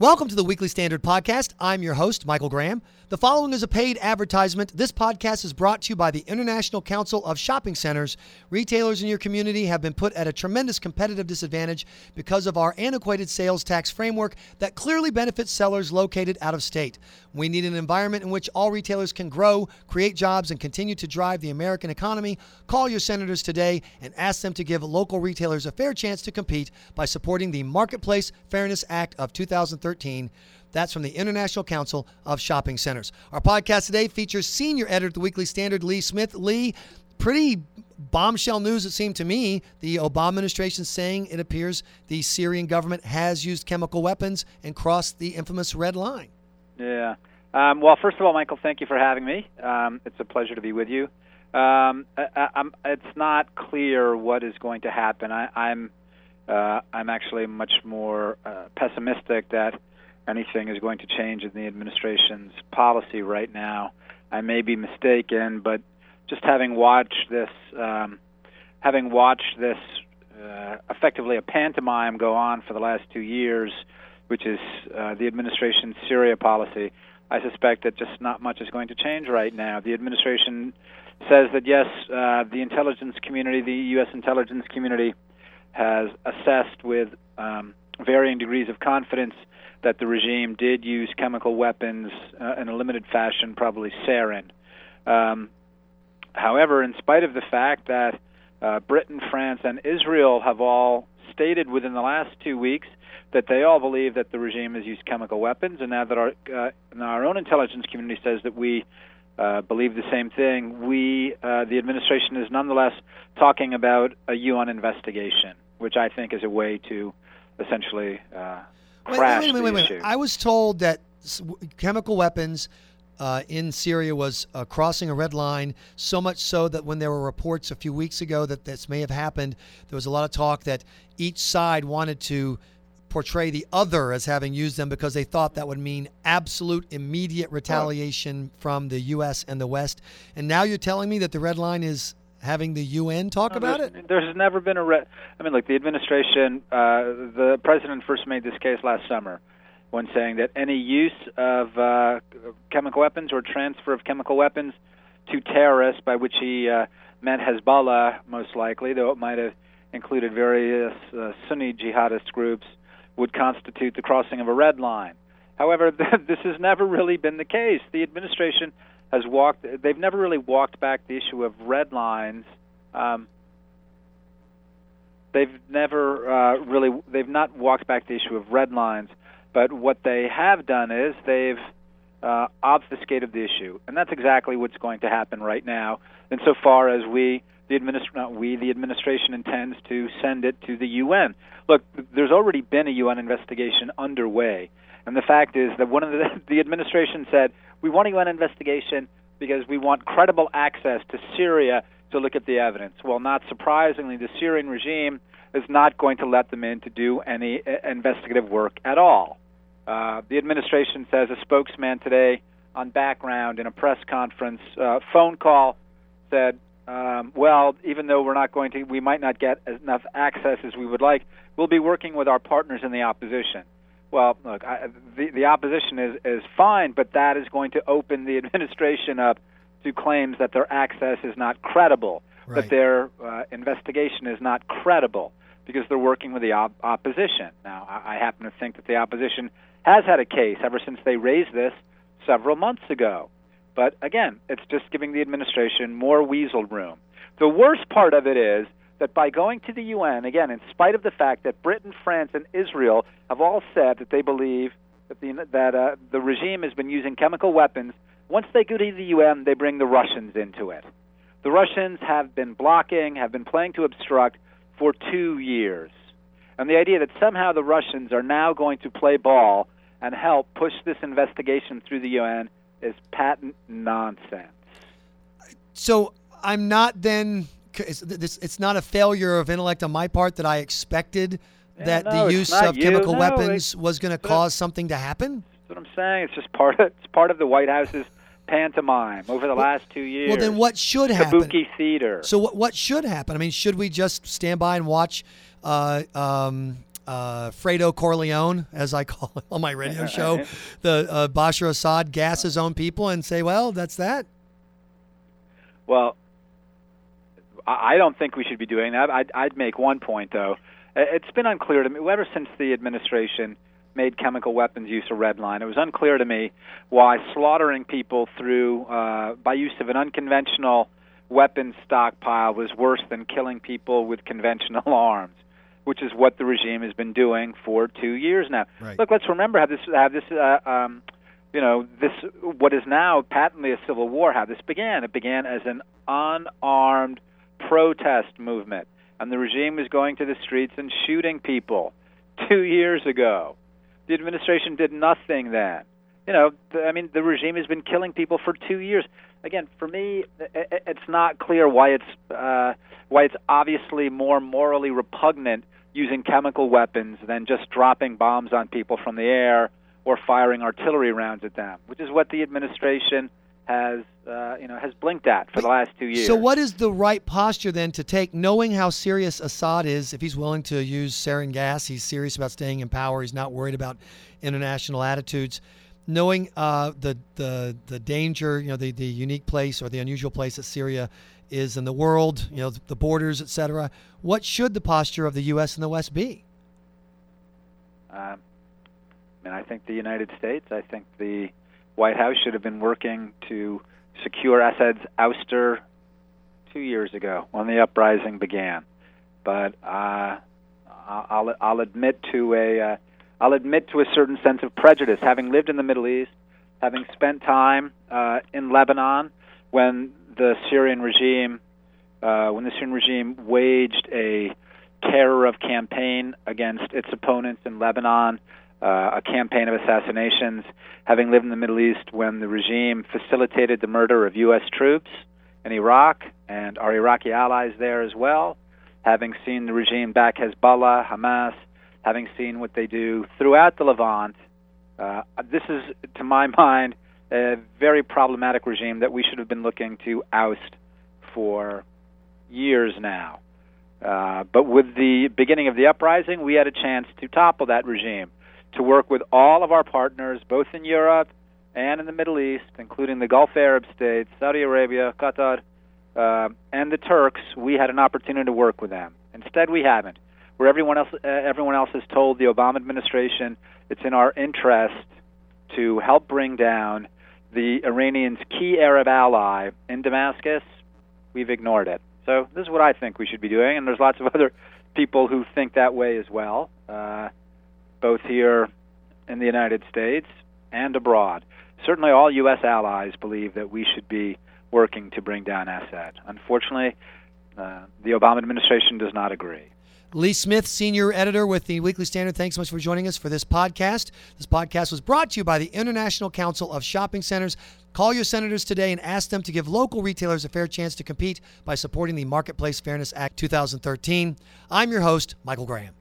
Welcome to the Weekly Standard Podcast. I'm your host, Michael Graham. The following is a paid advertisement. This podcast is brought to you by the International Council of Shopping Centers. Retailers in your community have been put at a tremendous competitive disadvantage because of our antiquated sales tax framework that clearly benefits sellers located out of state. We need an environment in which all retailers can grow, create jobs, and continue to drive the American economy. Call your senators today and ask them to give local retailers a fair chance to compete by supporting the Marketplace Fairness Act of 2013. That's from the International Council of Shopping Centers. Our podcast today features senior editor of the Weekly Standard, Lee Smith. Lee, pretty bombshell news, it seemed to me. The Obama administration saying it appears the Syrian government has used chemical weapons and crossed the infamous red line. Yeah. Um, well, first of all, Michael, thank you for having me. Um, it's a pleasure to be with you. Um, I, it's not clear what is going to happen. I, I'm uh, I'm actually much more uh, pessimistic that anything is going to change in the administration's policy right now. I may be mistaken, but just having watched this, um, having watched this uh, effectively a pantomime go on for the last two years, which is uh, the administration's Syria policy, I suspect that just not much is going to change right now. The administration says that yes, uh, the intelligence community, the U.S. intelligence community, has assessed with um, varying degrees of confidence that the regime did use chemical weapons uh, in a limited fashion, probably sarin. Um, however, in spite of the fact that uh, Britain, France, and Israel have all stated within the last two weeks that they all believe that the regime has used chemical weapons, and now that our uh, our own intelligence community says that we uh, believe the same thing, we uh, the administration is nonetheless talking about a UN investigation, which I think is a way to essentially uh, wait, wait, wait, wait, wait, wait. I was told that chemical weapons uh, in Syria was uh, crossing a red line, so much so that when there were reports a few weeks ago that this may have happened, there was a lot of talk that each side wanted to portray the other as having used them because they thought that would mean absolute immediate retaliation from the U.S. and the West. And now you're telling me that the red line is having the UN talk no, about it? There's never been a. Re- I mean, look, the administration, uh, the president first made this case last summer when saying that any use of uh, chemical weapons or transfer of chemical weapons to terrorists, by which he uh, meant Hezbollah most likely, though it might have included various uh, Sunni jihadist groups, would constitute the crossing of a red line. However, this has never really been the case. The administration has walked. They've never really walked back the issue of red lines. Um, they've never uh, really. They've not walked back the issue of red lines. But what they have done is they've uh, obfuscated the issue, and that's exactly what's going to happen right now. Insofar as we, the administ- not we, the administration intends to send it to the UN. Look, there's already been a UN investigation underway, and the fact is that one of the the administration said we want to a UN investigation because we want credible access to Syria to look at the evidence. Well, not surprisingly, the Syrian regime is not going to let them in to do any uh, investigative work at all. Uh, the administration says a spokesman today on background in a press conference uh, phone call said, um, "Well, even though we're not going to, we might not get enough access as we would like. We'll be working with our partners in the opposition." Well, look, I, the the opposition is is fine, but that is going to open the administration up to claims that their access is not credible, right. that their uh, investigation is not credible because they're working with the op- opposition. Now, I, I happen to think that the opposition has had a case ever since they raised this several months ago. But again, it's just giving the administration more weasel room. The worst part of it is that by going to the UN, again, in spite of the fact that Britain, France, and Israel have all said that they believe that the, that, uh, the regime has been using chemical weapons, once they go to the UN, they bring the Russians into it. The Russians have been blocking, have been playing to obstruct for two years. And the idea that somehow the Russians are now going to play ball and help push this investigation through the UN is patent nonsense. So I'm not then it's, this, it's not a failure of intellect on my part that I expected yeah, that no, the use of you. chemical no, weapons was going to cause something to happen. That's what I'm saying. It's just part of it's part of the White House's pantomime over the well, last two years. Well, then what should happen? Kabuki theater. So what what should happen? I mean, should we just stand by and watch uh, um, uh, Fredo Corleone, as I call it on my radio show, the uh, Bashar Assad gas his own people and say, well, that's that? Well, I don't think we should be doing that. I'd, I'd make one point, though. It's been unclear to me, ever since the administration made chemical weapons use a red line, it was unclear to me why slaughtering people through uh, by use of an unconventional weapons stockpile was worse than killing people with conventional arms, which is what the regime has been doing for two years now. Right. Look, let's remember how this how this uh, um, you know this what is now patently a civil war. How this began? It began as an unarmed protest movement, and the regime was going to the streets and shooting people two years ago. The administration did nothing then. You know, I mean, the regime has been killing people for two years. Again, for me, it's not clear why it's uh, why it's obviously more morally repugnant using chemical weapons than just dropping bombs on people from the air or firing artillery rounds at them, which is what the administration has uh, you know has blinked at for the last two years. So, what is the right posture then to take, knowing how serious Assad is? If he's willing to use sarin gas, he's serious about staying in power. He's not worried about international attitudes. Knowing uh, the the the danger, you know, the the unique place or the unusual place that Syria is in the world, you know, the borders, etc. What should the posture of the U.S. and the West be? Um, I mean, I think the United States. I think the White House should have been working to secure Assad's ouster two years ago when the uprising began. But uh, I'll, I'll admit to a uh, I'll admit to a certain sense of prejudice, having lived in the Middle East, having spent time uh, in Lebanon when the Syrian regime uh, when the Syrian regime waged a terror of campaign against its opponents in Lebanon uh, a campaign of assassinations, having lived in the Middle East when the regime facilitated the murder of U.S. troops in Iraq and our Iraqi allies there as well, having seen the regime back Hezbollah, Hamas, having seen what they do throughout the Levant. Uh, this is, to my mind, a very problematic regime that we should have been looking to oust for years now. Uh, but with the beginning of the uprising, we had a chance to topple that regime to work with all of our partners, both in Europe and in the Middle East, including the Gulf Arab states, Saudi Arabia, Qatar, uh, and the Turks. We had an opportunity to work with them. Instead, we haven't. Where everyone else, uh, everyone else has told the Obama administration it's in our interest to help bring down the Iranians' key Arab ally in Damascus, we've ignored it. So this is what I think we should be doing, and there's lots of other people who think that way as well. Uh, both here in the United States and abroad. Certainly, all U.S. allies believe that we should be working to bring down Assad. Unfortunately, uh, the Obama administration does not agree. Lee Smith, senior editor with the Weekly Standard, thanks so much for joining us for this podcast. This podcast was brought to you by the International Council of Shopping Centers. Call your senators today and ask them to give local retailers a fair chance to compete by supporting the Marketplace Fairness Act 2013. I'm your host, Michael Graham.